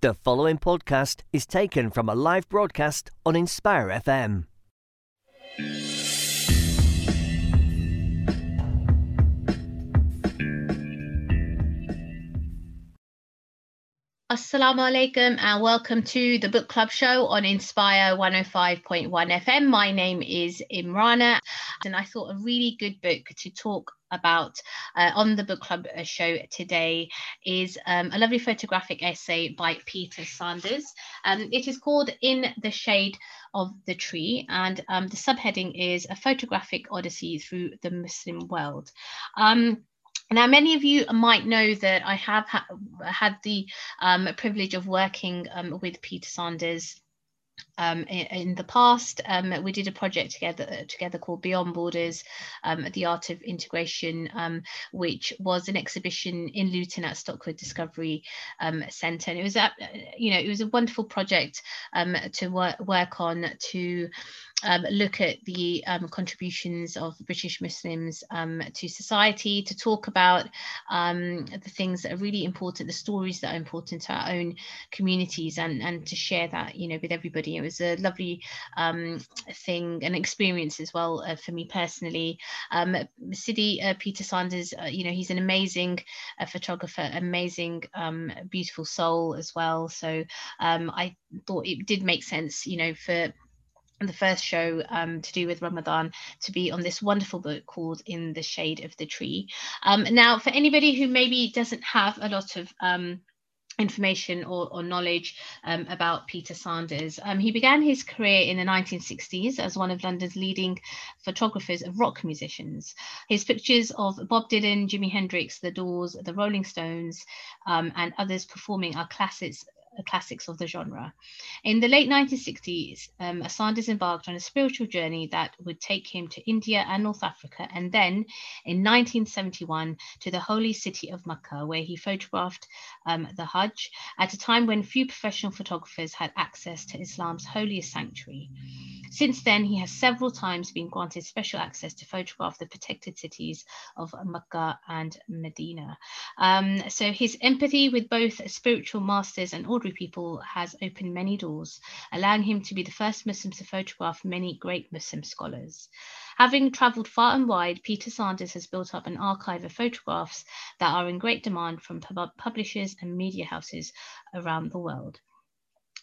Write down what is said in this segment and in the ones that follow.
The following podcast is taken from a live broadcast on Inspire FM. Assalamu alaikum and welcome to the book club show on Inspire 105.1 FM. My name is Imrana and I thought a really good book to talk about uh, on the book club uh, show today is um, a lovely photographic essay by Peter Sanders. Um, it is called In the Shade of the Tree and um, the subheading is A Photographic Odyssey Through the Muslim World. Um, now, many of you might know that I have ha had the um, privilege of working um, with Peter Sanders um, in, in, the past. Um, we did a project together together called Beyond Borders, um, the Art of Integration, um, which was an exhibition in Luton at Stockwood Discovery um, Centre. And it was, a, you know, it was a wonderful project to work, work on to um, look at the um, contributions of British Muslims um, to society, to talk about the things that are really important, the stories that are important to our own communities, and, and to share that, you know, with everybody. Was a lovely um, thing, an experience as well uh, for me personally. Um, Sidi uh, Peter Sanders, uh, you know, he's an amazing uh, photographer, amazing, beautiful soul as well. So I thought it did make sense, you know, for the first show um, to do with Ramadan to be on this wonderful book called In the Shade of the Tree. Um, now, for anybody who maybe doesn't have a lot of um, information or, or knowledge um, about Peter Sanders. Um, he began his career in the 1960s as one of London's leading photographers of rock musicians. His pictures of Bob Dylan, Jimi Hendrix, The Doors, The Rolling Stones, um, and others performing are classics classics of the genre. In the late 1960s, um, Sanders embarked on a spiritual journey that would take him to India and North Africa, and then in 1971 to the holy city of Mecca, where he photographed um, the Hajj at a time when few professional photographers had access to Islam's holiest sanctuary. Since then, he has several times been granted special access to photograph the protected cities of Mecca and Medina. Um, so his empathy with both spiritual masters and ordinary people has opened many doors, allowing him to be the first Muslim to photograph many great Muslim scholars. Having travelled far and wide, Peter Sanders has built up an archive of photographs that are in great demand from publishers and media houses around the world.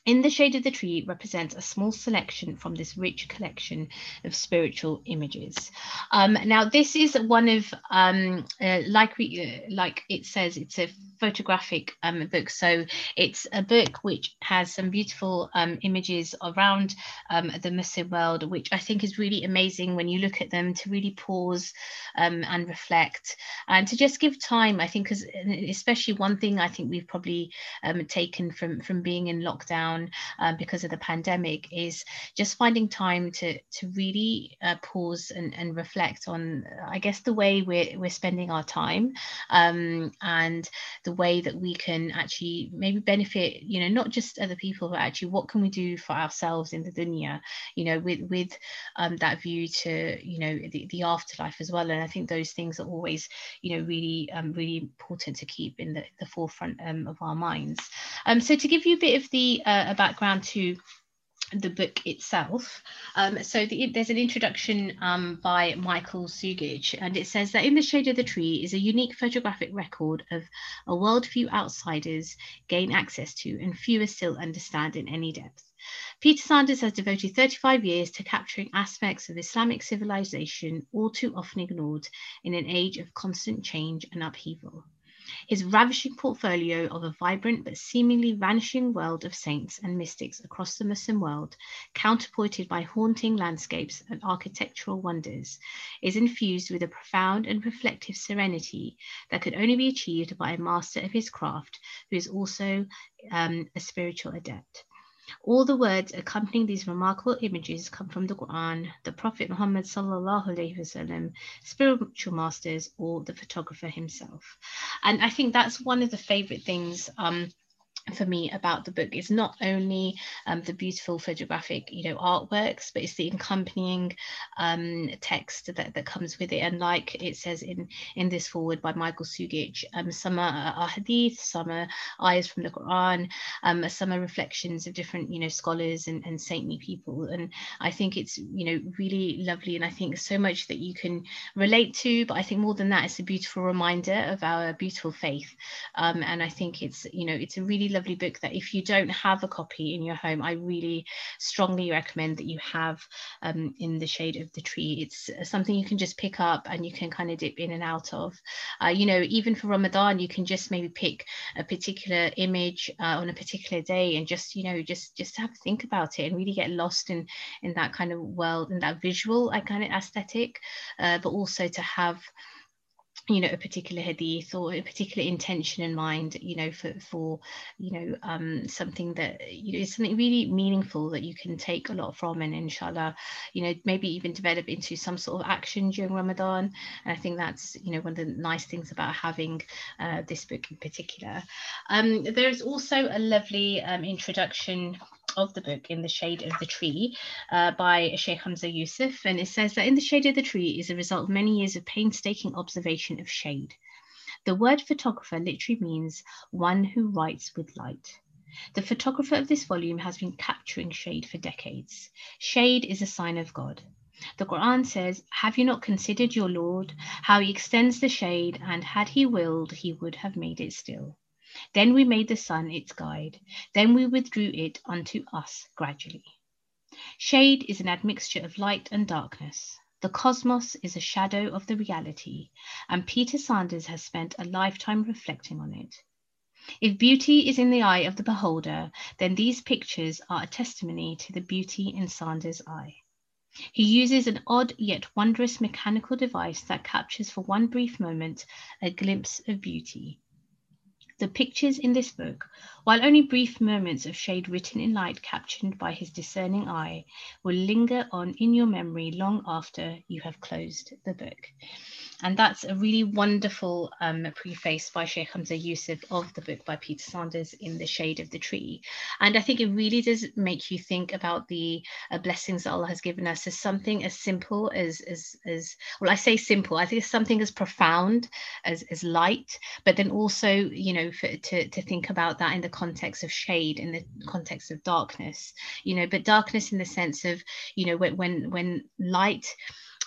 In the Shade of the Tree represents a small selection from this rich collection of spiritual images. Um, now, this is one of, um, uh, like we, uh, like it says, it's a photographic um, book. So it's a book which has some beautiful um, images around um, the Muslim world, which I think is really amazing when you look at them to really pause um, and reflect and to just give time. I think, because especially one thing I think we've probably taken from from being in lockdown down um, because of the pandemic is just finding time to to really uh, pause and, and reflect on I guess the way we're we're spending our time um, and the way that we can actually maybe benefit you know not just other people but actually what can we do for ourselves in the dunya you know with with um, that view to you know the, the afterlife as well. And I think those things are always you know really um, really important to keep in the, the forefront um, of our minds. Um, so to give you a bit of the uh, a background to the book itself. Um, so the, there's an introduction um, by Michael Sugich, and it says that In the Shade of the Tree is a unique photographic record of a world few outsiders gain access to and fewer still understand in any depth. Peter Sanders has devoted 35 years to capturing aspects of Islamic civilization all too often ignored in an age of constant change and upheaval. His ravishing portfolio of a vibrant but seemingly vanishing world of saints and mystics across the Muslim world, counterpointed by haunting landscapes and architectural wonders, is infused with a profound and reflective serenity that could only be achieved by a master of his craft who is also um, a spiritual adept. All the words accompanying these remarkable images come from the Quran, the Prophet Muhammad sallallahu alaihi wasallam, spiritual masters, or the photographer himself. And I think that's one of the favorite things um, for me about the book is not only um, the beautiful photographic you know artworks but it's the accompanying um, text that, that comes with it. And like it says in in this forward by michael sugich um, some are, hadith some are ayahs from the quran um, some are reflections of different you know scholars and, and saintly people. And i think it's you know really lovely. And i think so much that you can relate to but i think more than that it's a beautiful reminder of our beautiful faith. Um, and i think it's you know it's a really lovely book that if you don't have a copy in your home, I really strongly recommend that you have um, in the shade of the tree. It's uh, something you can just pick up and you can kind of dip in and out of. Uh, you know, even for Ramadan, you can just maybe pick a particular image uh, on a particular day and just, you know, just just have a think about it and really get lost in in that kind of world in that visual uh, kind of aesthetic, uh, but also to have you know a particular hadith or a particular intention in mind you know for for you know um something that you know is something really meaningful that you can take a lot from and inshallah you know maybe even develop into some sort of action during ramadan. And i think that's you know one of the nice things about having uh, this book in particular. Um there's also a lovely um, introduction of the book In the Shade of the Tree uh, by Sheikh Hamza Yusuf. And it says that In the Shade of the Tree is a result of many years of painstaking observation of shade. The word photographer literally means one who writes with light. The photographer of this volume has been capturing shade for decades. Shade is a sign of God. The Quran says, Have you not considered your Lord, how he extends the shade, and had he willed, he would have made it still. Then we made the sun its guide. Then we withdrew it unto us gradually. Shade is an admixture of light and darkness. The cosmos is a shadow of the reality, and Peter Sanders has spent a lifetime reflecting on it. If beauty is in the eye of the beholder, then these pictures are a testimony to the beauty in Sanders' eye. He uses an odd yet wondrous mechanical device that captures for one brief moment a glimpse of beauty. The pictures in this book, while only brief moments of shade written in light captioned by his discerning eye, will linger on in your memory long after you have closed the book. And that's a really wonderful um, preface by Sheikh Hamza Yusuf of the book by Peter Sanders, In the Shade of the Tree. And I think it really does make you think about the uh, blessings that Allah has given us as something as simple as, as, as, well, I say simple, I think it's something as profound as, as light, but then also, you know, for, to, to think about that in the context of shade, in the context of darkness, you know, but darkness in the sense of, you know, when, when, when light,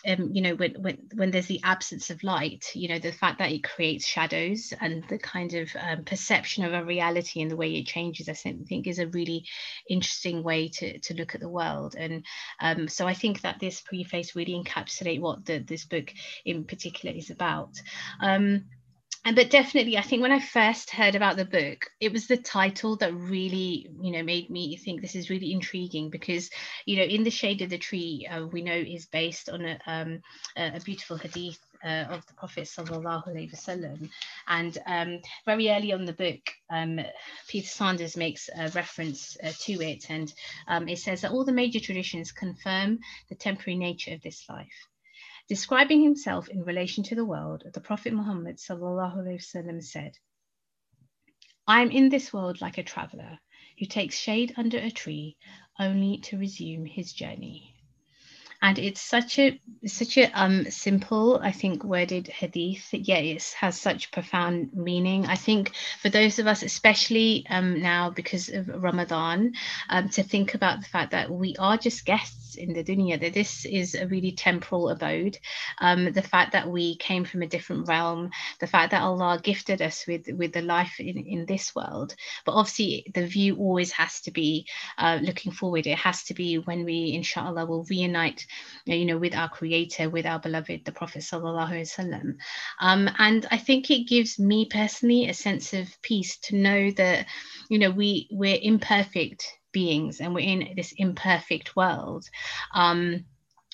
um, you know when, when when there's the absence of light you know the fact that it creates shadows and the kind of um, perception of a reality and the way it changes i think is a really interesting way to, to look at the world. And um, so i think that this preface really encapsulate what the, this book in particular is about. Um, but definitely i think when i first heard about the book it was the title that really you know made me think this is really intriguing because you know in the shade of the tree uh, we know is based on a, um, a beautiful hadith uh, of the Prophet wasallam, and um, very early on the book, um, Peter Sanders makes a reference uh, to it, and um, it says that all the major traditions confirm the temporary nature of this life. Describing himself in relation to the world, the Prophet Muhammad said, I am in this world like a traveler who takes shade under a tree only to resume his journey and it's such a such a um simple i think worded hadith. Yet it has such profound meaning. I think for those of us especially um now because of ramadan um to think about the fact that we are just guests in the dunya that this is a really temporal abode. Um the fact that we came from a different realm the fact that allah gifted us with with the life in in this world. But obviously the view always has to be uh, looking forward. It has to be when we inshallah will reunite you know, with our creator, with our beloved, the Prophet Sallallahu Alaihi Wasallam. Um, and I think it gives me personally a sense of peace to know that, you know, we we're imperfect beings and we're in this imperfect world. Um,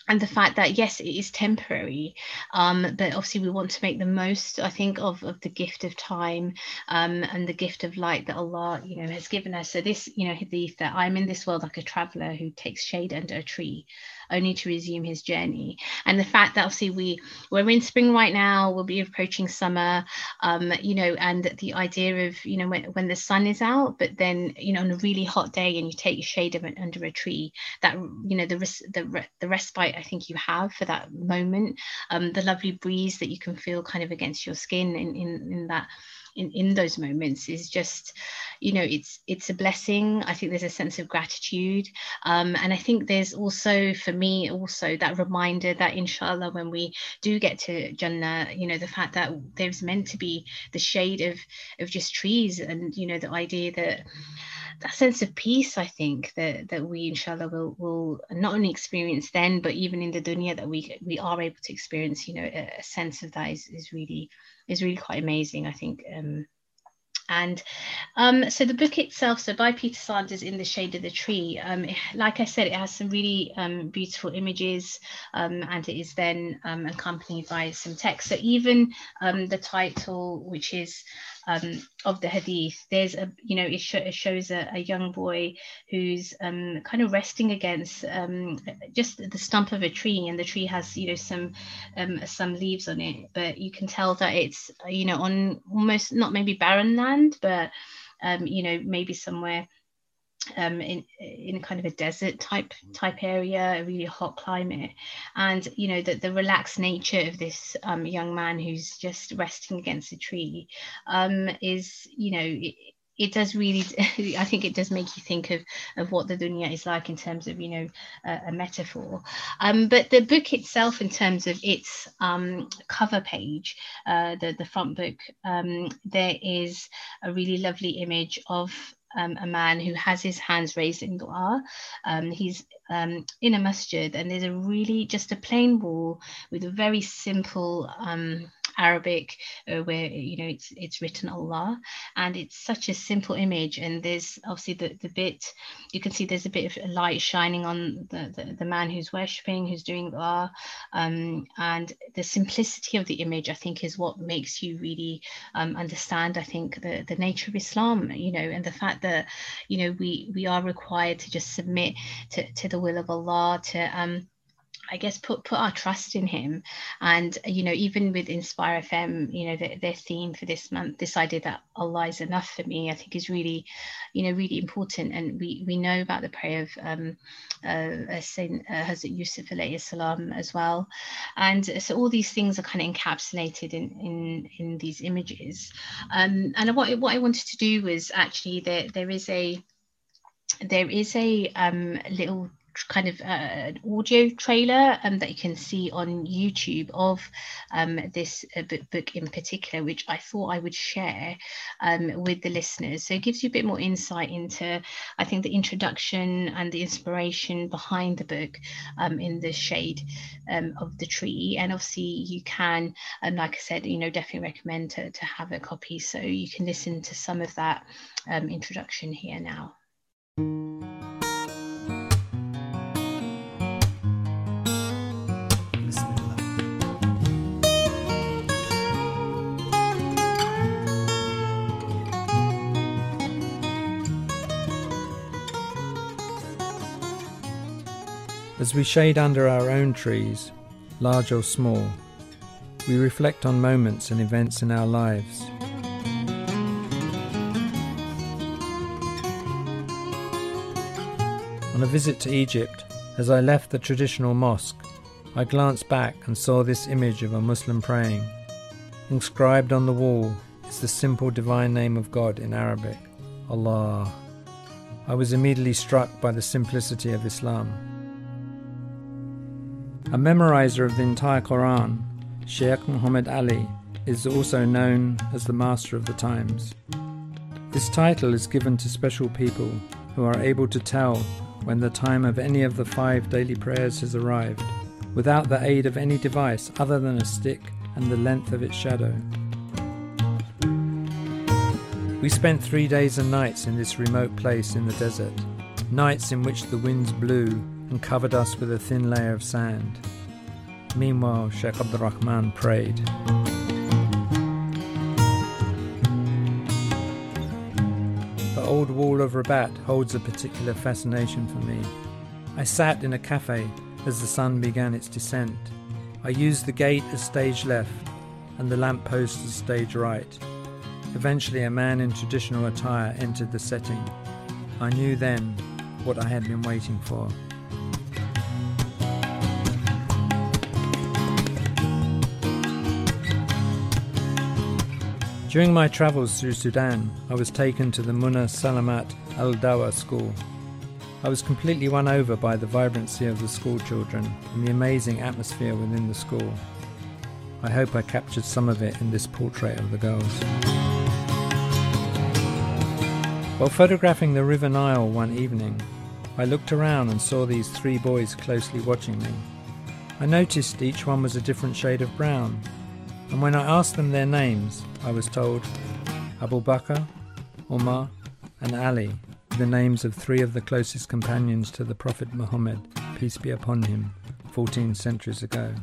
and the fact that yes it is temporary um, but obviously we want to make the most i think of, of the gift of time um, and the gift of light that allah you know has given us so this you know hadith that i'm in this world like a traveler who takes shade under a tree only to resume his journey. And the fact that obviously we we're in spring right now, we'll be approaching summer, um, you know, and the idea of you know when, when the sun is out, but then you know on a really hot day and you take your shade of under a tree, that you know the the the respite I think you have for that moment, um, the lovely breeze that you can feel kind of against your skin in in, in that in, in those moments is just you know it's it's a blessing. I think there's a sense of gratitude. Um, and i think there's also for me also that reminder that inshallah when we do get to jannah you know the fact that there's meant to be the shade of of just trees and you know the idea that that sense of peace i think that that we inshallah will will not only experience then but even in the dunya that we we are able to experience you know a, a sense of that is, is really is really quite amazing i think um and um, so the book itself, so by Peter Sanders, In the Shade of the Tree, um, like I said, it has some really um, beautiful images um, and it is then um, accompanied by some text. So even um, the title, which is um, of the hadith there's a you know it, sh- it shows a, a, young boy who's um, kind of resting against um, just the stump of a tree and the tree has you know some um, some leaves on it. But you can tell that it's you know on almost not maybe barren land but um, you know maybe somewhere um, in in kind of a desert type type area, a really hot climate, and you know that the relaxed nature of this um, young man who's just resting against a tree um, is you know. It, it does really i think it does make you think of of what the dunya is like in terms of you know a, a metaphor um, but the book itself in terms of its um, cover page uh, the the front book um, there is a really lovely image of um, a man who has his hands raised in dua. Um, he's um, in a masjid, and there's a really just a plain wall with a very simple um, Arabic uh, where you know it's it's written Allah. And it's such a simple image. And there's obviously the, the bit you can see there's a bit of light shining on the, the, the man who's worshipping who's doing Allah um, and the simplicity of the image I think is what makes you really um, understand I think the, the nature of Islam you know and the fact that you know we we are required to just submit to, to the will of Allah to um I guess put put our trust in him. And you know even with Inspire FM you know the, their theme for this month this idea that Allah is enough for me I think is really you know really important. And we we know about the prayer of um, uh, Saint uh, Hazrat Yusuf alayhi salam as well. And so all these things are kind of encapsulated in in in these images. Um, and what what I wanted to do was actually there there is a there is a um, little kind of uh, an audio trailer um, that you can see on YouTube of um, this uh, book in particular, which I thought I would share um, with the listeners. So it gives you a bit more insight into, I think, the introduction and the inspiration behind the book um, in the shade um, of the tree. And obviously, you can, and like I said, you know, definitely recommend to, to have a copy so you can listen to some of that um, introduction here now. As we shade under our own trees, large or small, we reflect on moments and events in our lives. On a visit to Egypt, as I left the traditional mosque, I glanced back and saw this image of a Muslim praying. Inscribed on the wall is the simple divine name of God in Arabic, Allah. I was immediately struck by the simplicity of Islam. A memorizer of the entire Quran, Sheikh Muhammad Ali is also known as the Master of the Times. This title is given to special people who are able to tell when the time of any of the five daily prayers has arrived, without the aid of any device other than a stick and the length of its shadow. We spent three days and nights in this remote place in the desert, nights in which the winds blew and covered us with a thin layer of sand. Meanwhile, Sheikh Abdul Rahman prayed. The old wall of Rabat holds a particular fascination for me. I sat in a cafe as the sun began its descent. I used the gate as stage left and the lamp post as stage right. Eventually, a man in traditional attire entered the setting. I knew then what I had been waiting for. During my travels through Sudan, I was taken to the Munna Salamat al Dawa school. I was completely won over by the vibrancy of the school children and the amazing atmosphere within the school. I hope I captured some of it in this portrait of the girls. While photographing the River Nile one evening, I looked around and saw these three boys closely watching me. I noticed each one was a different shade of brown, and when I asked them their names, I was told Abu Bakr, Umar, and Ali, the names of three of the closest companions to the Prophet Muhammad, peace be upon him, 14 centuries ago.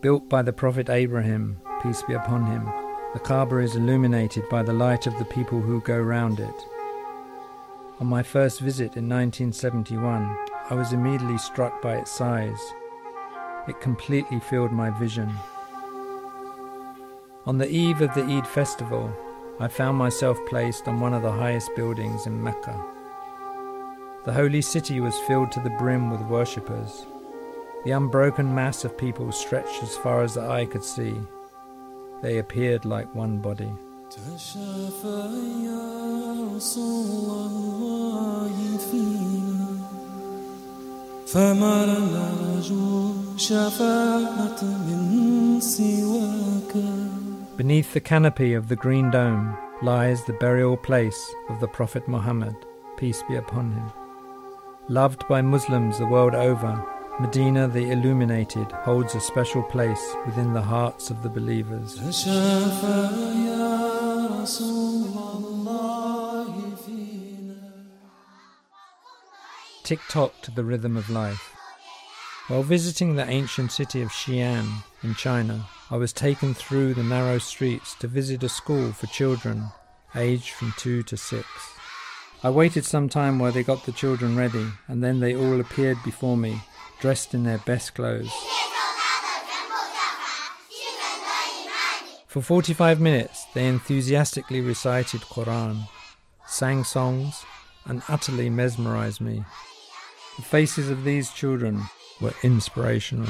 Built by the Prophet Abraham, peace be upon him, the Kaaba is illuminated by the light of the people who go round it. On my first visit in 1971, I was immediately struck by its size. It completely filled my vision. On the eve of the Eid festival, I found myself placed on one of the highest buildings in Mecca. The holy city was filled to the brim with worshippers. The unbroken mass of people stretched as far as the eye could see. They appeared like one body. Beneath the canopy of the green dome lies the burial place of the Prophet Muhammad, peace be upon him. Loved by Muslims the world over, Medina the Illuminated holds a special place within the hearts of the believers. Tick tock to the rhythm of life. While visiting the ancient city of Xi'an in China, I was taken through the narrow streets to visit a school for children aged from two to six. I waited some time while they got the children ready, and then they all appeared before me dressed in their best clothes. For 45 minutes, they enthusiastically recited Quran, sang songs, and utterly mesmerized me. The faces of these children were inspirational.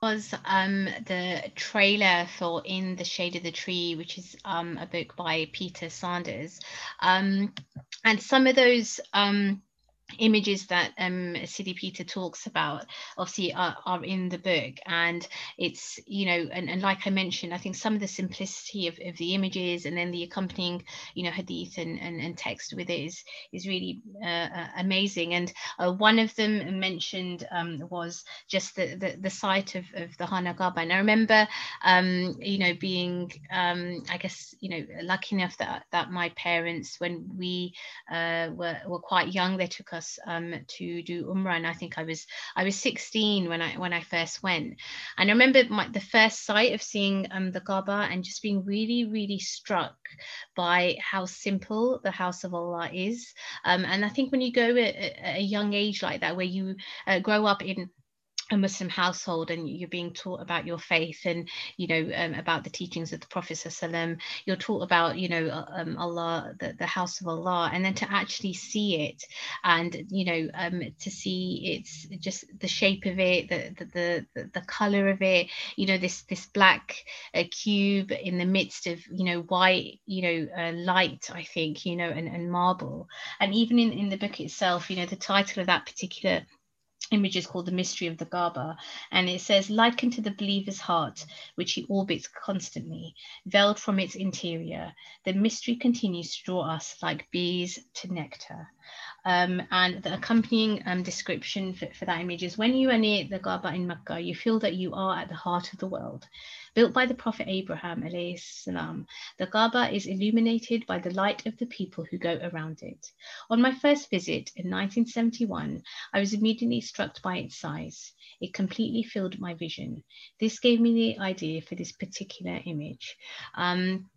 Was um, the trailer for In the Shade of the Tree, which is um, a book by Peter Sanders. Um, and some of those um, images that um Peter talks about obviously are, are, in the book. And it's you know and, and like I mentioned I think some of the simplicity of, of the images and then the accompanying you know hadith and, and, and text with it is is really uh, uh amazing. And uh, one of them mentioned um, was just the, the, the site of, of the Hana Kaaba and I remember um you know being um I guess you know lucky enough that that my parents when we uh, were, were quite young they took a us um, to do Umrah, and I think I was I was 16 when I when I first went, and I remember my, the first sight of seeing um, the Kaaba and just being really really struck by how simple the House of Allah is, um, and I think when you go at, at, a young age like that, where you uh, grow up in a Muslim household and you're being taught about your faith and you know um, about the teachings of the Prophet you're taught about you know uh, um, Allah the, the house of Allah and then to actually see it and you know um, to see it's just the shape of it the the the, the color of it you know this this black uh, cube in the midst of you know white you know uh, light I think you know and, and marble. And even in, in the book itself you know the title of that particular image is called the mystery of the Kaaba, and it says, likened to the believer's heart, which he orbits constantly, veiled from its interior, the mystery continues to draw us like bees to nectar. Um, and the accompanying um, description for, for, that image is when you are near the Kaaba in Mecca, you feel that you are at the heart of the world. Built by the Prophet Abraham, salam, the Kaaba is illuminated by the light of the people who go around it. On my first visit in 1971, I was immediately struck by its size. It completely filled my vision. This gave me the idea for this particular image. Um,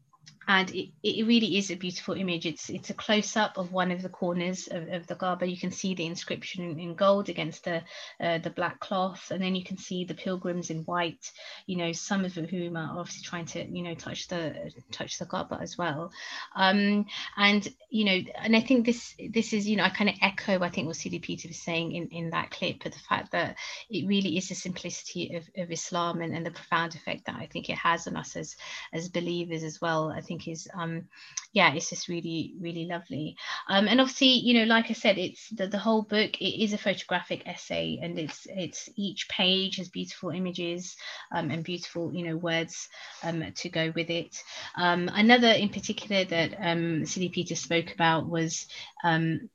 and it, it really is a beautiful image. It's it's a close up of one of the corners of, of the Kaaba. You can see the inscription in, gold against the uh, the black cloth, and then you can see the pilgrims in white. You know, some of whom are obviously trying to you know touch the touch the Kaaba as well. Um, and you know, and I think this this is you know I kind of echo I think what Sidi Peter was saying in in that clip, of the fact that it really is the simplicity of, of Islam and, and the profound effect that I think it has on us as as believers as well. I think is um yeah it's just really really lovely. Um and obviously you know like i said it's the, the whole book it is a photographic essay and it's it's each page has beautiful images um, and beautiful you know words um to go with it. Um another in particular that um Sidi Peter spoke about was um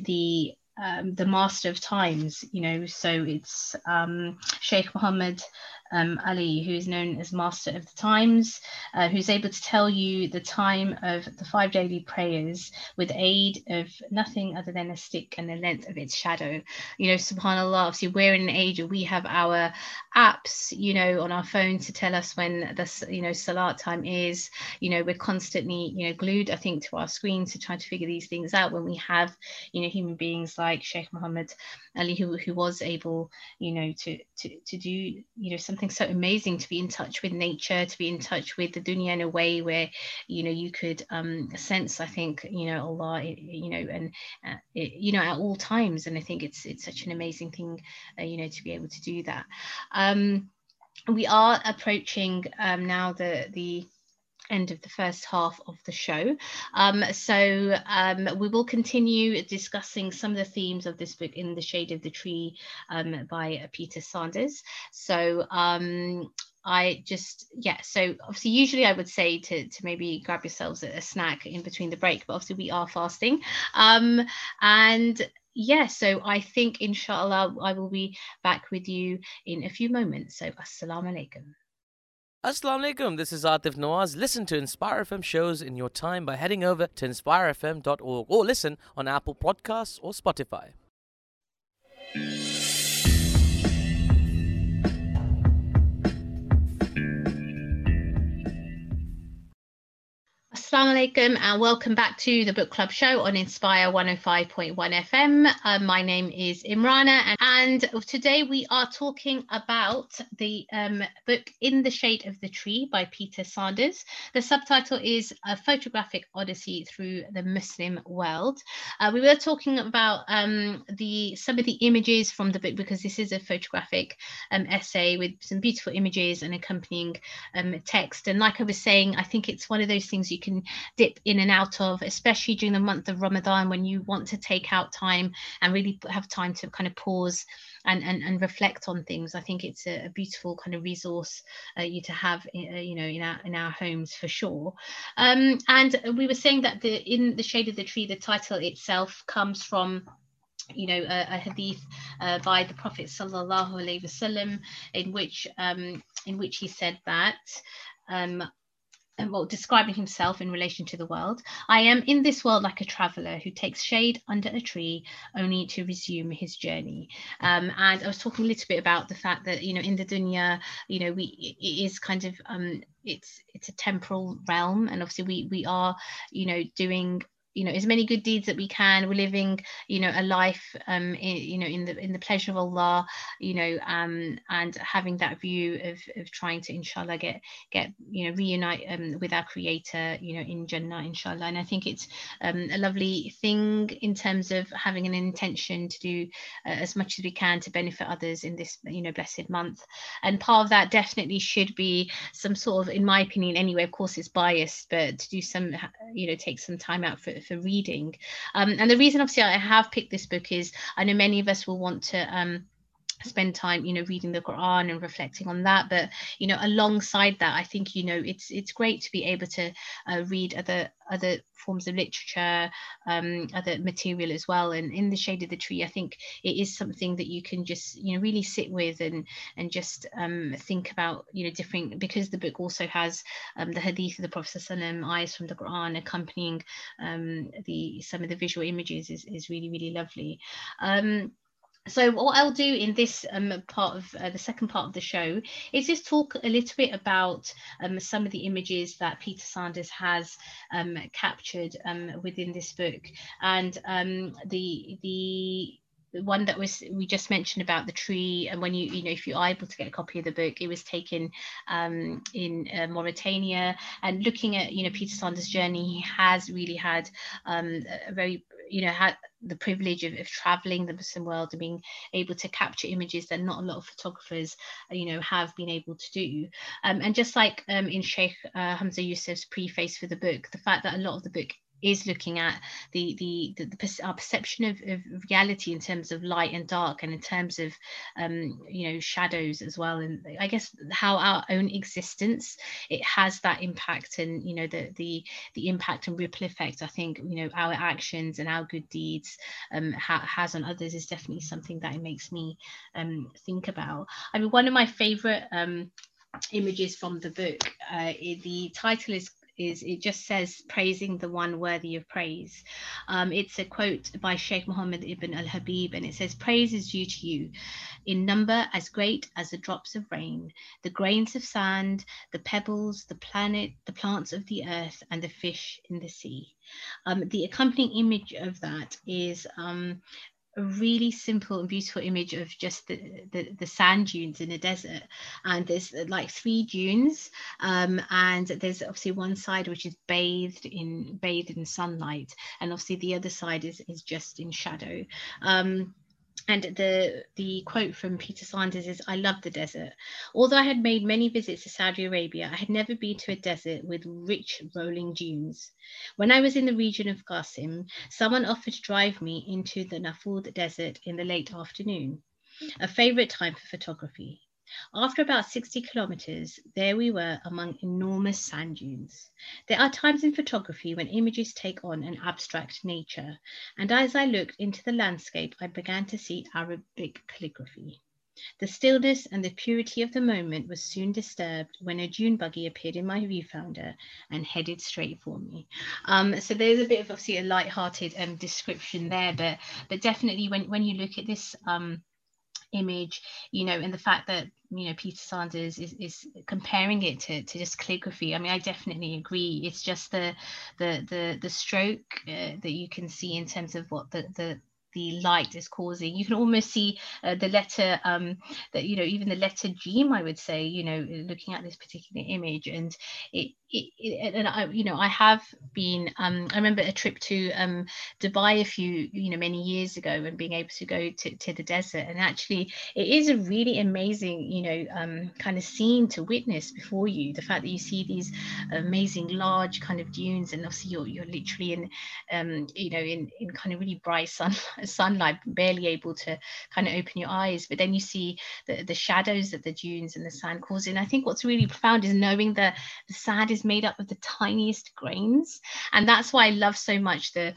the um, the master of times you know so it's um, sheikh muhammad um, Ali, who is known as Master of the Times, uh, who's able to tell you the time of the five daily prayers with aid of nothing other than a stick and the length of its shadow. You know, subhanAllah, obviously, we're in an age where we have our apps, you know, on our phones to tell us when the, you know, salat time is. You know, we're constantly, you know, glued, I think, to our screens to try to figure these things out when we have, you know, human beings like Sheikh Muhammad Ali, who, who was able, you know, to, to, to do, you know, something something so amazing to be in touch with nature, to be in touch with the dunya in a way where, you know, you could um, sense, I think, you know, Allah, you know, and, uh, it, you know, at all times. And I think it's, it's such an amazing thing, uh, you know, to be able to do that. Um, we are approaching um, now the, the, end of the first half of the show. Um, so um, we will continue discussing some of the themes of this book in The Shade of the Tree um, by Peter Sanders. So um, I just yeah so obviously usually I would say to to maybe grab yourselves a, a snack in between the break but obviously we are fasting um and yeah so I think inshallah I will be back with you in a few moments so assalamu alaikum Assalamu alaikum, this is Atif Nawaz. Listen to Inspire FM shows in your time by heading over to inspirefm.org or listen on Apple Podcasts or Spotify. Assalamu alaikum and welcome back to the book club show on Inspire 105.1 FM. Um, my name is Imrana and, and, today we are talking about the um, book In the Shade of the Tree by Peter Sanders. The subtitle is A Photographic Odyssey Through the Muslim World. Uh, we were talking about um, the some of the images from the book because this is a photographic um, essay with some beautiful images and accompanying um, text. And like I was saying, I think it's one of those things you can dip in and out of, especially during the month of Ramadan when you want to take out time and really have time to kind of pause and, and, and reflect on things. I think it's a, a beautiful kind of resource uh, you to have, uh, you know, in our in our homes for sure. Um, and we were saying that the in the shade of the tree, the title itself comes from you know a, a hadith uh, by the prophet sallallahu alaihi wasallam in which um, in which he said that um, well, describing himself in relation to the world. I am in this world like a traveler who takes shade under a tree only to resume his journey. Um, and I was talking a little bit about the fact that, you know, in the dunya, you know, we it is kind of um, it's it's a temporal realm, and obviously we we are, you know, doing you know as many good deeds that we can. We're living you know a life um in, you know in the in the pleasure of allah you know um and having that view of of trying to inshallah get get you know reunite um, with our creator you know in jannah inshallah. And i think it's um, a lovely thing in terms of having an intention to do uh, as much as we can to benefit others in this you know blessed month. And part of that definitely should be some sort of in my opinion anyway of course it's biased but to do some you know take some time out for for reading. Um, and the reason, obviously, I have picked this book is I know many of us will want to. Um, spend time you know reading the quran and reflecting on that. But you know alongside that i think you know it's it's great to be able to uh, read other other forms of literature um, other material as well. And in the shade of the tree i think it is something that you can just you know really sit with and and just um, think about you know different because the book also has um, the hadith of the prophet Sallam, ayahs from the quran accompanying um, the some of the visual images is, is really really lovely. Um, so what I'll do in this um, part of uh, the second part of the show is just talk a little bit about um, some of the images that Peter Sanders has um, captured um, within this book. And um, the the one that was we just mentioned about the tree and when you you know if you're able to get a copy of the book it was taken um, in uh, Mauritania. And looking at you know Peter Sanders journey he has really had um, a very you know had the privilege of, of traveling the Muslim world and being able to capture images that not a lot of photographers you know have been able to do. Um, and just like um, in Sheikh uh, Hamza Yusuf's preface for the book the fact that a lot of the book is looking at the the, the, the our perception of, of, reality in terms of light and dark and in terms of um, you know shadows as well. And i guess how our own existence it has that impact and you know the the the impact and ripple effect i think you know our actions and our good deeds um, ha- has on others is definitely something that it makes me um, think about. I mean one of my favorite um, images from the book uh, the title is is it just says praising the one worthy of praise. Um, it's a quote by Sheikh Muhammad ibn al Habib, and it says, Praise is due to you in number as great as the drops of rain, the grains of sand, the pebbles, the planet, the plants of the earth, and the fish in the sea. Um, the accompanying image of that is um, a really simple and beautiful image of just the, the, the, sand dunes in a desert. And there's uh, like three dunes, um, and there's obviously one side which is bathed in bathed in sunlight, and obviously the other side is is just in shadow. Um, and the the quote from Peter Sanders is I love the desert. Although I had made many visits to Saudi Arabia, I had never been to a desert with rich rolling dunes. When I was in the region of Qasim, someone offered to drive me into the Nafud desert in the late afternoon, a favorite time for photography. After about 60 kilometers, there we were among enormous sand dunes. There are times in photography when images take on an abstract nature, and as I looked into the landscape, I began to see Arabic calligraphy. The stillness and the purity of the moment was soon disturbed when a dune buggy appeared in my viewfinder and headed straight for me. Um, so there's a bit of obviously a light-hearted um, description there, but but definitely when when you look at this um, image, you know, and the fact that you know Peter Sanders is, is comparing it to, to just calligraphy. I mean, I definitely agree. It's just the the the the stroke uh, that you can see in terms of what the the the light is causing. You can almost see uh, the letter um, that you know even the letter G. I would say you know looking at this particular image, and it it, and I, you know, I have been. Um, I remember a trip to um, Dubai a few, you know, many years ago, and being able to go to, to the desert. And actually, it is a really amazing, you know, um, kind of scene to witness before you. The fact that you see these amazing large kind of dunes, and obviously you're you're literally in, um, you know, in in kind of really bright sun sunlight, barely able to kind of open your eyes. But then you see the the shadows that the dunes and the sand cause. And I think what's really profound is knowing that the sand is made up of the tiniest grains. And that's why I love so much the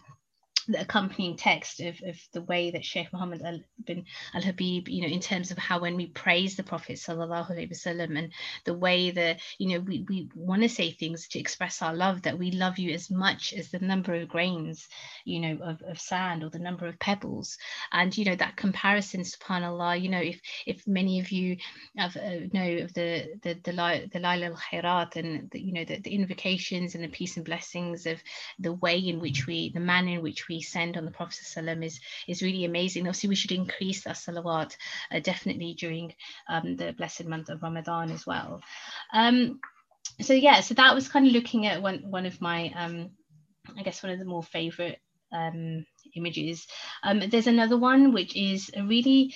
the accompanying text of, of the way that Sheikh Muhammad al, bin al Habib, you know, in terms of how when we praise the Prophet sallallahu alaihi wasallam and the way that you know we, we want to say things to express our love that we love you as much as the number of grains, you know, of, of sand or the number of pebbles, and you know that comparison, subhanallah, you know, if if many of you have, uh, know of the the the, the Laila al Khairat and the, you know the, the invocations and the peace and blessings of the way in which we, the manner in which we send on the Prophet is is really amazing. Obviously, we should increase that salawat uh, definitely during um, the blessed month of Ramadan as well. Um, so yeah, so that was kind of looking at one one of my um, I guess one of the more favorite um, images. Um, there's another one which is a really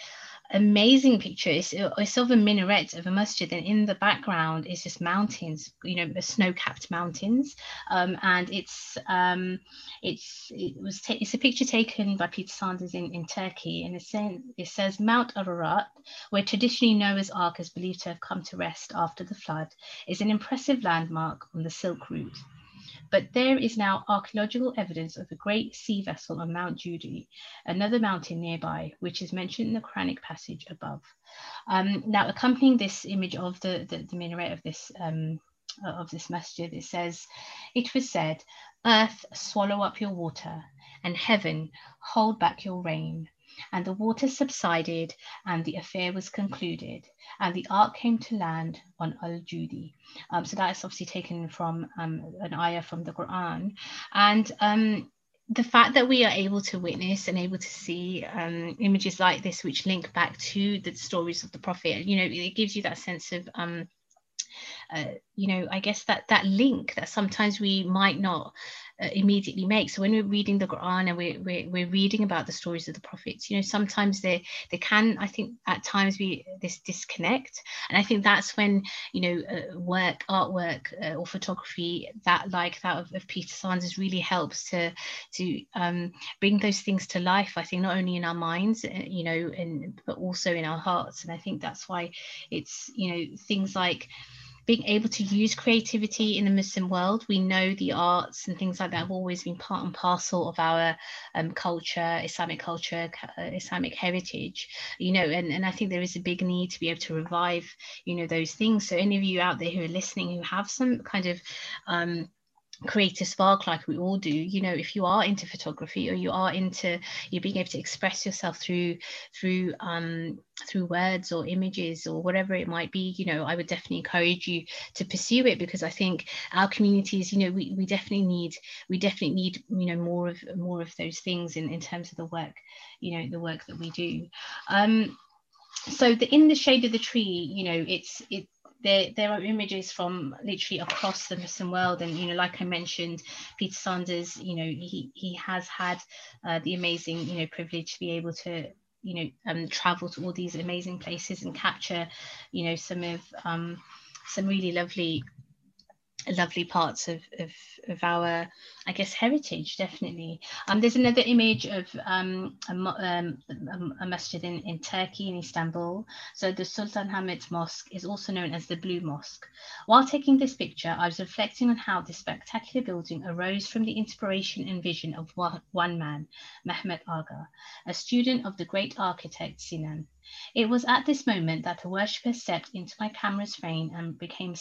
amazing picture. It's, it's of a minaret of a masjid, and in the background is just mountains, you know, snow-capped mountains. Um, and it's um, it's it was it's a picture taken by Peter Sanders in, in Turkey, and it says it says Mount Ararat, where traditionally Noah's Ark is believed to have come to rest after the flood, is an impressive landmark on the Silk Route but there is now archaeological evidence of a great sea vessel on Mount Judi, another mountain nearby, which is mentioned in the Quranic passage above. Um, now, accompanying this image of the, the, the minaret of this um, of this masjid, it says, It was said, Earth, swallow up your water, and heaven, hold back your rain. And the water subsided, and the affair was concluded, and the ark came to land on Al Judi. Um, so that is obviously taken from um, an ayah from the Quran. And um, the fact that we are able to witness and able to see um, images like this, which link back to the stories of the Prophet, you know, it gives you that sense of. Um, uh, you know, I guess that that link that sometimes we might not uh, immediately make. So when we're reading the Quran and we're, we're, we're, reading about the stories of the prophets, you know, sometimes they they can, I think, at times be this disconnect, and I think that's when you know uh, work, artwork, uh, or photography that like that of, of Peter Sanders really helps to to um, bring those things to life. I think not only in our minds, uh, you know, and but also in our hearts, and I think that's why it's you know things like being able to use creativity in the Muslim world. We know the arts and things like that have always been part and parcel of our um, culture, Islamic culture, uh, Islamic heritage, you know, and, and I think there is a big need to be able to revive, you know, those things. So any of you out there who are listening who have some kind of um, create a spark like we all do. You know if you are into photography or you are into you being able to express yourself through through um through words or images or whatever it might be you know i would definitely encourage you to pursue it because i think our communities you know we, we definitely need we definitely need you know more of more of those things in in terms of the work you know the work that we do. Um so the in the shade of the tree you know it's it there there are images from literally across the Muslim world, and you know, like I mentioned, Peter Sanders, you know, he he has had uh, the amazing you know privilege to be able to you know um, travel to all these amazing places and capture you know some of um, some really lovely lovely parts of, of, of our, I guess, heritage, definitely. Um, there's another image of um, a, um, a masjid in, in Turkey, in Istanbul. So the Sultan Ahmed Mosque is also known as the Blue Mosque. While taking this picture, I was reflecting on how this spectacular building arose from the inspiration and vision of one man, Mehmet Aga, a student of the great architect Sinan. It was at this moment that the worshipper stepped into my camera's frame and became,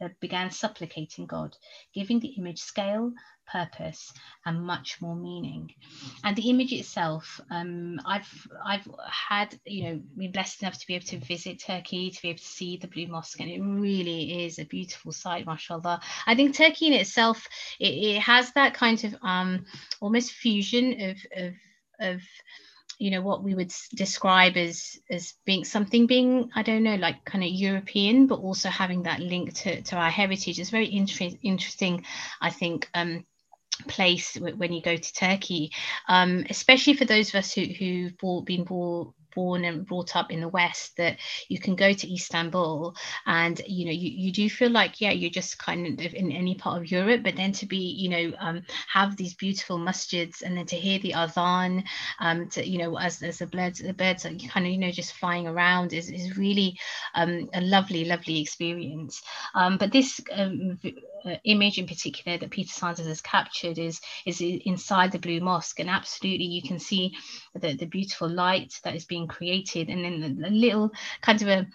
uh, began supplicating God, giving the image scale, purpose, and much more meaning. And the image itself, um, I've I've had you know been blessed enough to be able to visit Turkey, to be able to see the Blue Mosque, and it really is a beautiful sight, mashallah. I think Turkey in itself it, it has that kind of um, almost fusion of of of you know what we would describe as as being something being i don't know like kind of european but also having that link to, to our heritage is very inter- interesting i think um place when you go to turkey. Um especially for those of us who who've been born born and brought up in the West that you can go to Istanbul and you know you, you do feel like yeah you're just kind of in any part of Europe but then to be you know um, have these beautiful masjids and then to hear the adhan um, to you know as, as the birds the birds are kind of you know just flying around is, is really um, a lovely lovely experience. Um, but this um, uh, image in particular that Peter Sanders has captured is is inside the Blue Mosque, and absolutely you can see the the beautiful light that is being created, and then a little kind of a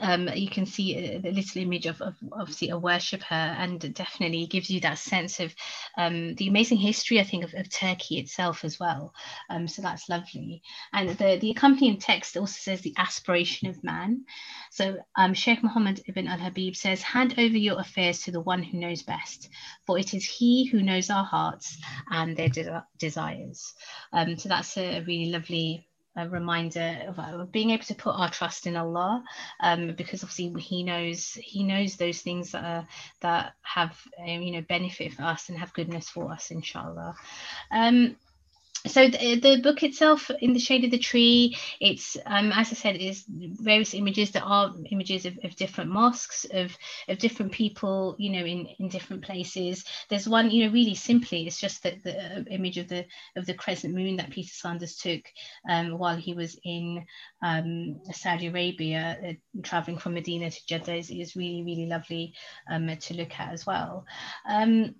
um, you can see a, little image of, of, obviously a worshipper and definitely gives you that sense of um, the amazing history I think of, of Turkey itself as well. Um, so that's lovely. And the, the accompanying text also says the aspiration of man. So um, Sheikh Muhammad ibn al-Habib says hand over your affairs to the one who knows best for it is he who knows our hearts and their de- desires. Um, so that's a really lovely a reminder of, of, being able to put our trust in Allah, um, because obviously He knows He knows those things that are that have um, you know benefit for us and have goodness for us, inshallah. Um, so the, the, book itself in the shade of the tree it's um, as i said is various images that are images of, of, different mosques of of different people you know in in different places. There's one you know really simply it's just the, the uh, image of the of the crescent moon that peter sanders took um, while he was in um, saudi arabia uh, traveling from medina to jeddah is, is really really lovely um, to look at as well. Um,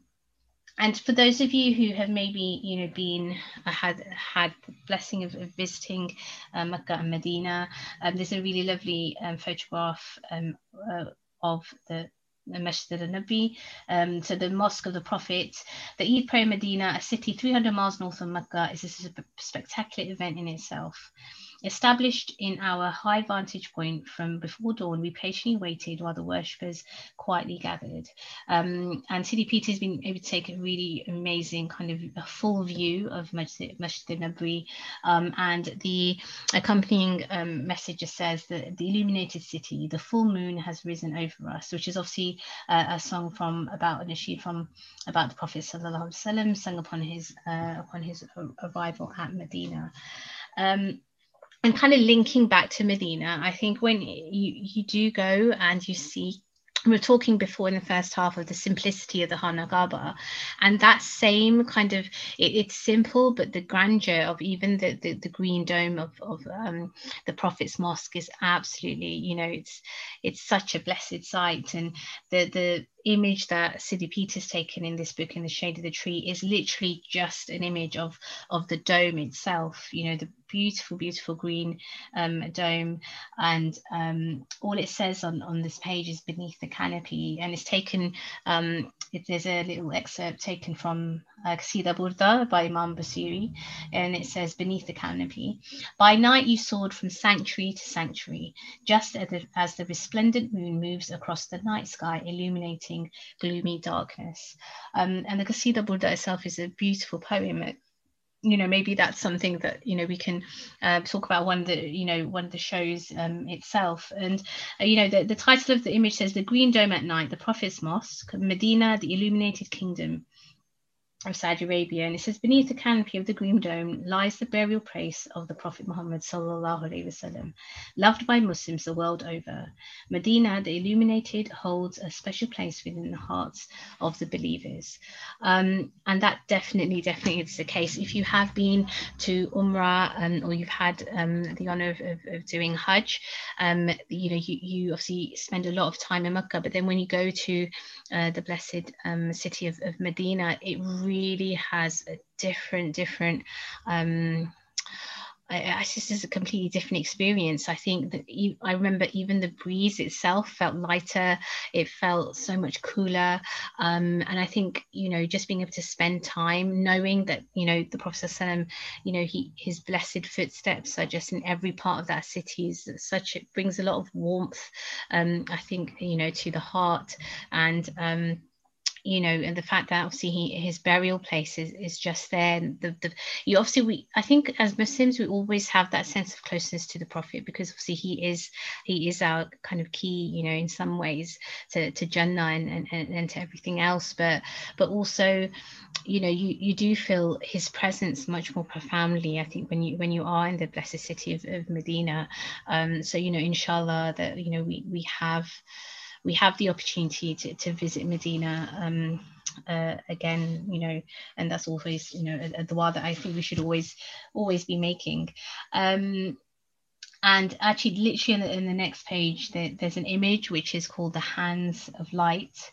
and for those of you who have maybe you know been uh, had had the blessing of, of visiting uh, Mecca and Medina, um, there's a really lovely um, photograph um, uh, of the Masjid al-Nabi, um, so the Mosque of the Prophet. The Eid Prayer in Medina, a city 300 miles north of Mecca, is a spectacular event in itself. Established in our high vantage point from before dawn, we patiently waited while the worshippers quietly gathered. Um, and Sidi Peter has been able to take a really amazing kind of full view of Masjid, Masjid Nabi. Um, and the accompanying um, message just says that the illuminated city, the full moon has risen over us, which is obviously uh, a song from about an issue from about the Prophet Sallallahu Alaihi Wasallam, sung upon his uh, upon his arrival at Medina. Um, and kind of linking back to Medina, I think when you you do go and you see we were talking before in the first half of the simplicity of the Hana Kaaba, and that same kind of it, it's simple, but the grandeur of even the the, the green dome of of um, the Prophet's Mosque is absolutely, you know, it's it's such a blessed sight, and the the image that Sidi Peter's taken in this book in the shade of the tree is literally just an image of of the dome itself you know the beautiful beautiful green um, dome. And um, all it says on on this page is beneath the canopy and it's taken um, there's a little excerpt taken from uh, Burda by Imam Busiri, and it says, Beneath the canopy, by night you soared from sanctuary to sanctuary, just as the, as the resplendent moon moves across the night sky, illuminating gloomy darkness. Um, and the Qasida Burda itself is a beautiful poem. It, you know maybe that's something that you know we can uh, talk about one of the you know one of the shows um, itself and uh, you know the, the title of the image says the green dome at night the prophet's mosque medina the illuminated kingdom of Saudi Arabia, and it says, Beneath the canopy of the Green Dome lies the burial place of the Prophet Muhammad, wasallam, loved by Muslims the world over. Medina, the illuminated, holds a special place within the hearts of the believers. Um, and that definitely, definitely is the case. If you have been to Umrah um, or you've had um, the honor of, of, of, doing Hajj, um, you know, you, you obviously spend a lot of time in Mecca, but then when you go to uh, the blessed um, city of, of Medina, it really has a different, different. Um, I, I just is a completely different experience. I think that you, I remember even the breeze itself felt lighter. It felt so much cooler, um, and I think you know just being able to spend time knowing that you know the Prophet Sallam, you know he his blessed footsteps are just in every part of that city is such it brings a lot of warmth. Um, I think you know to the heart and. Um, you know, and the fact that obviously he, his burial place is, is just there. The, the you obviously we I think as Muslims we always have that sense of closeness to the Prophet because obviously he is he is our kind of key, you know, in some ways to, to Jannah and, and, and to everything else. But but also, you know, you, you do feel his presence much more profoundly, I think, when you when you are in the blessed city of, of Medina. Um, so you know, inshallah that you know we we have we have the opportunity to, to visit Medina um, uh, again, you know, and that's always, you know, a, a dua that I think we should always, always be making. Um, and actually, literally in the, in the next page, there, there's an image which is called the hands of light.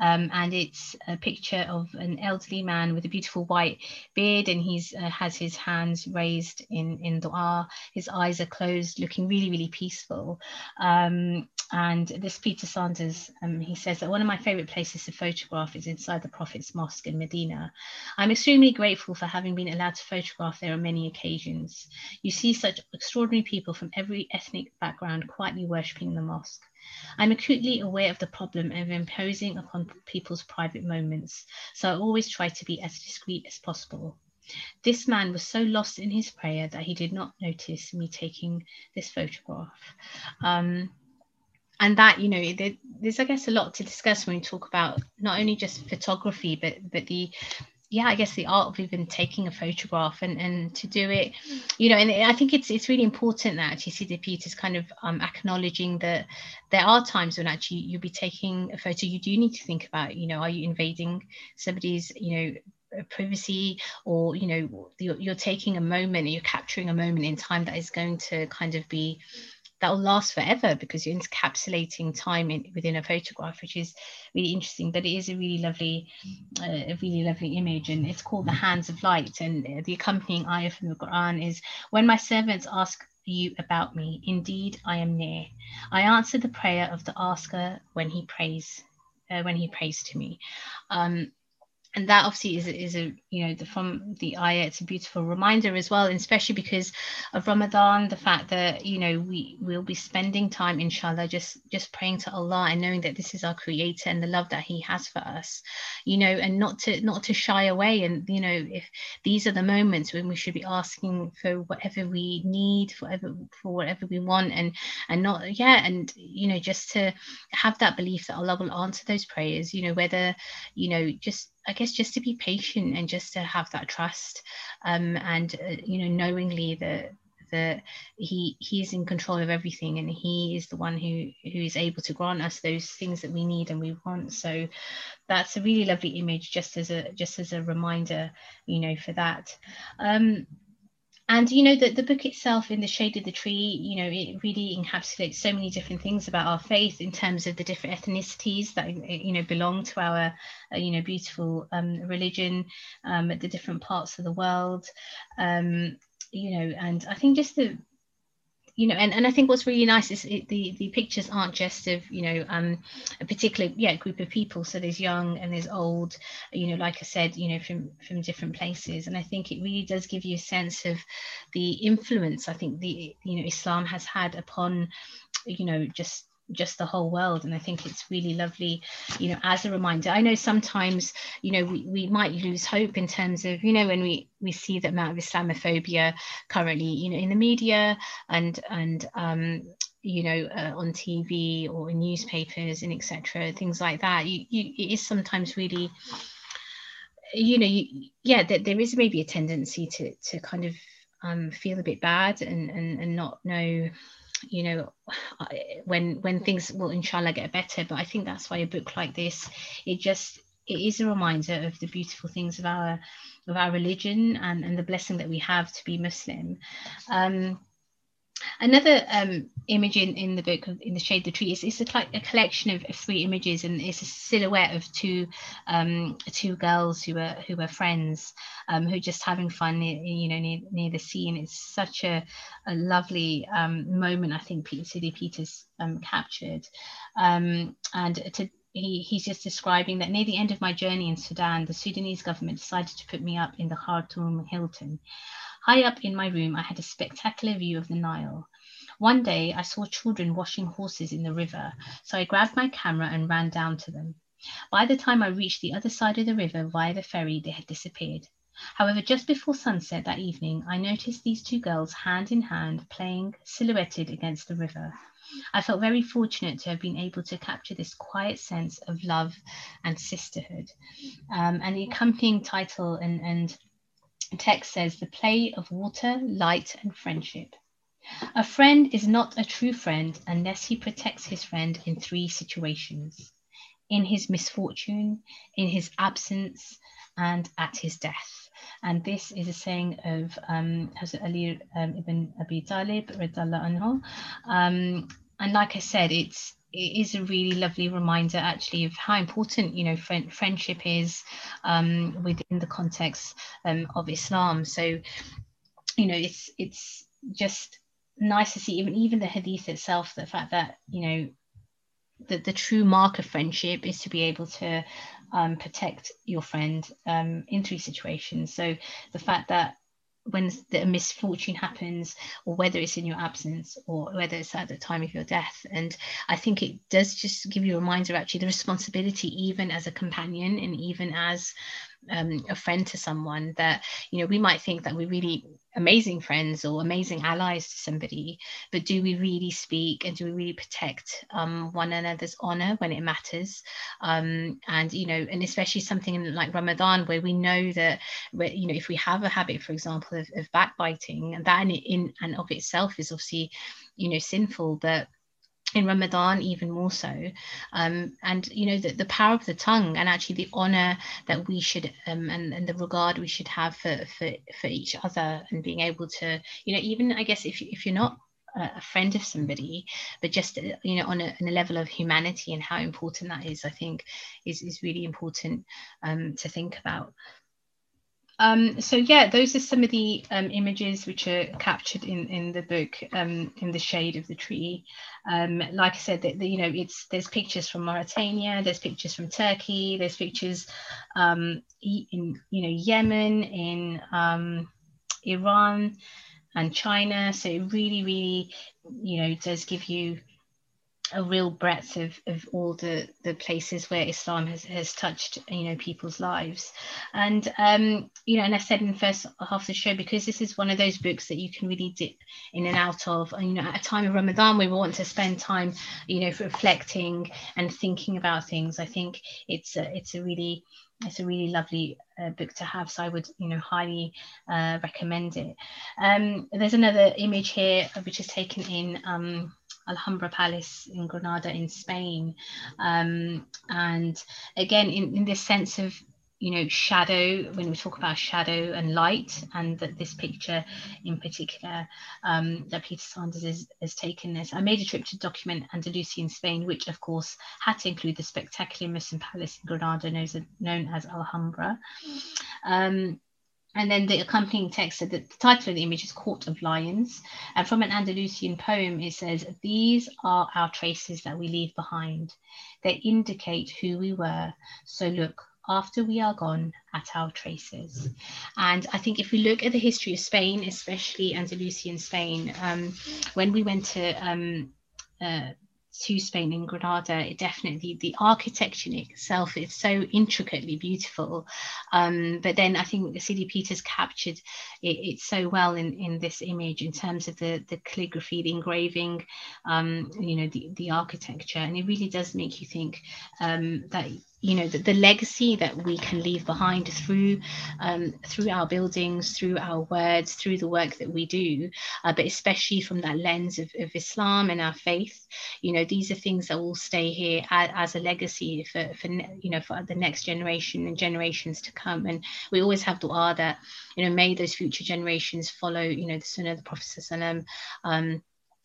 Um, and it's a picture of an elderly man with a beautiful white beard, and he's uh, has his hands raised in in du'a. His eyes are closed, looking really really peaceful. Um, and this Peter Sanders, um, he says that one of my favorite places to photograph is inside the Prophet's Mosque in Medina. I'm extremely grateful for having been allowed to photograph there on many occasions. You see such extraordinary people from every ethnic background quietly worshipping the mosque. I'm acutely aware of the problem of imposing upon people's private moments, so I always try to be as discreet as possible. This man was so lost in his prayer that he did not notice me taking this photograph. Um, and that you know there, there's i guess a lot to discuss when we talk about not only just photography but but the yeah i guess the art of even taking a photograph and and to do it you know and i think it's it's really important that actually Sidi Peters kind of um, acknowledging that there are times when actually you'll be taking a photo you do need to think about you know are you invading somebody's you know privacy or you know you're, you're taking a moment you're capturing a moment in time that is going to kind of be that will last forever because you're encapsulating time in, within a photograph, which is really interesting. But it is a really lovely, uh, a really lovely image, and it's called the Hands of Light. And the accompanying ayah from the Quran is, "When my servants ask you about me, indeed I am near. I answer the prayer of the asker when he prays." Uh, when he prays to me um, and that obviously is, is a you know the, from the ayah it's a beautiful reminder as well especially because of ramadan the fact that you know we will be spending time inshallah just just praying to allah and knowing that this is our creator and the love that he has for us you know and not to not to shy away. And you know if these are the moments when we should be asking for whatever we need for whatever for whatever we want and and not yeah and you know just to have that belief that allah will answer those prayers you know whether you know just I guess just to be patient and just to have that trust, um, and uh, you know, knowingly that that he he is in control of everything and he is the one who who is able to grant us those things that we need and we want. So that's a really lovely image just as a just as a reminder you know for that. Um and you know that the book itself in the shade of the tree you know it really encapsulates so many different things about our faith in terms of the different ethnicities that you know belong to our uh, you know beautiful um, religion um, at the different parts of the world. Um, you know and i think just the you know, and, and I think what's really nice is it, the the pictures aren't just of you know um, a particular yeah group of people. So there's young and there's old, you know, like I said, you know, from from different places. And I think it really does give you a sense of the influence I think the you know Islam has had upon you know just just the whole world. And i think it's really lovely you know as a reminder. I know sometimes you know we, we might lose hope in terms of you know when we we see the amount of islamophobia currently you know in the media and and um you know uh, on tv or in newspapers and etc things like that. You, you it is sometimes really you know you, yeah that there is maybe a tendency to to kind of um feel a bit bad and and, and not know you know when when things will inshallah get better. But i think that's why a book like this it just it is a reminder of the beautiful things of our of our religion and, and the blessing that we have to be muslim. Um, Another um, image in, in the book, in the shade the tree, is, is a, a collection of, of, three images, and it's a silhouette of two um, two girls who are who are friends, um, who are just having fun, near, you know, near, near the sea, and it's such a, a lovely um, moment. I think Peter Sidi Peters um, captured, um, and to he, he's just describing that near the end of my journey in Sudan, the Sudanese government decided to put me up in the Khartoum Hilton. High up in my room, I had a spectacular view of the Nile. One day, I saw children washing horses in the river, so I grabbed my camera and ran down to them. By the time I reached the other side of the river via the ferry, they had disappeared. However, just before sunset that evening, I noticed these two girls hand in hand playing silhouetted against the river. I felt very fortunate to have been able to capture this quiet sense of love and sisterhood. Um, and the accompanying title and, and text says the play of water, light, and friendship. A friend is not a true friend unless he protects his friend in three situations in his misfortune, in his absence, and at his death. And this is a saying of um, Hazrat Ali um, ibn Abi Talib. Um, and like I said, it's it is a really lovely reminder actually of how important you know friend, friendship is um, within the context um, of Islam. So you know it's it's just nice to see even even the hadith itself the fact that you know the, the true mark of friendship is to be able to um, protect your friend um, in three situations so the fact that when the misfortune happens or whether it's in your absence or whether it's at the time of your death. And i think it does just give you a reminder actually the responsibility even as a companion and even as um, a friend to someone that you know we might think that we're really amazing friends or amazing allies to somebody but do we really speak and do we really protect um, one another's honor when it matters? Um, and you know and especially something like ramadan where we know that you know if we have a habit for example of, of backbiting and that in, in and of itself is obviously you know sinful but in Ramadan even more so. Um, and you know the, the power of the tongue and actually the honor that we should um, and, and the regard we should have for, for for each other and being able to you know even I guess if if you're not a friend of somebody but just you know on a, on a level of humanity and how important that is I think is is really important um, to think about. Um, so yeah, those are some of the um, images which are captured in, in the book um, in the shade of the tree. Um, like I said, that you know, it's there's pictures from Mauritania, there's pictures from Turkey, there's pictures um, in you know Yemen, in um, Iran, and China. So it really, really, you know, does give you a real breadth of, of all the, the places where Islam has, has touched you know people's lives. And um you know and I said in the first half of the show because this is one of those books that you can really dip in and out of and, you know at a time of Ramadan we want to spend time you know reflecting and thinking about things. I think it's a, it's a really it's a really lovely uh, book to have so i would you know highly uh, recommend it. Um, there's another image here which is taken in um, Alhambra Palace in Granada in Spain. Um, and again, in, in this sense of you know shadow when we talk about shadow and light and that this picture in particular um, that peter sanders has, has taken this i made a trip to document andalusia in spain which of course had to include the spectacular muslim palace in granada known as, known as alhambra um, and then the accompanying text said that the title of the image is Court of Lions. And from an Andalusian poem, it says, These are our traces that we leave behind. They indicate who we were. So look, after we are gone at our traces. And I think if we look at the history of Spain, especially Andalusian Spain, um, when we went to um, uh, to Spain in Granada, it definitely the architecture in itself is so intricately beautiful. Um, but then I think the Sidi Peters captured it, it, so well in, in this image in terms of the, the calligraphy, the engraving, um, you know, the, the architecture. And it really does make you think um, that you know the, the, legacy that we can leave behind through um, through our buildings through our words through the work that we do. Uh, but especially from that lens of, of, islam and our faith you know these are things that will stay here as, as, a legacy for, for you know for the next generation and generations to come. And we always have dua that you know may those future generations follow you know the sunnah of the prophet um,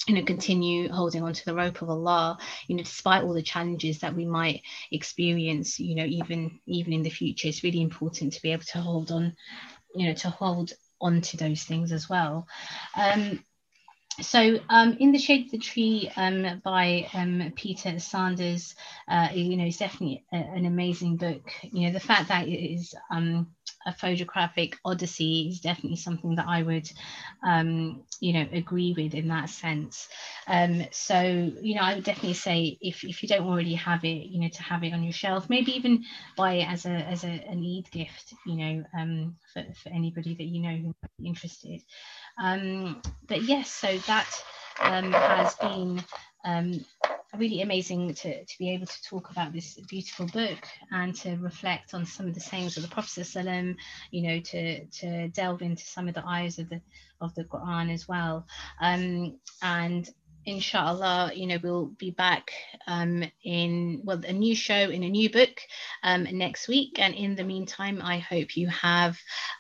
you know continue holding on to the rope of allah you know despite all the challenges that we might experience you know even even in the future it's really important to be able to hold on you know to hold on to those things as well. Um, so um, in the shade of the tree um, by um, peter sanders uh, you know it's definitely a, an amazing book you know the fact that it is um, a photographic odyssey is definitely something that I would, um, you know, agree with in that sense. Um, so, you know, I would definitely say if, if you don't already have it, you know, to have it on your shelf, maybe even buy it as a as a, an Eid gift, you know, for, for anybody that you know who might be interested. Um, but yes, so that um, has been um, really amazing to, to be able to talk about this beautiful book and to reflect on some of the sayings of the Prophet you know, to, to delve into some of the eyes of the of the Quran as well. Um, and inshallah, you know, we'll be back um, in, well, a new show in a new book um, next week. And in the meantime, I hope you have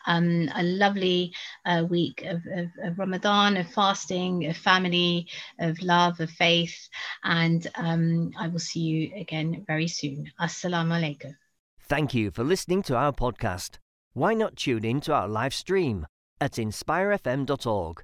um, a lovely uh, week of, of, of, Ramadan, of fasting, of family, of love, of faith. And um, I will see you again very soon. Assalamu alaikum. Thank you for listening to our podcast. Why not tune in to our live stream at inspirefm.org?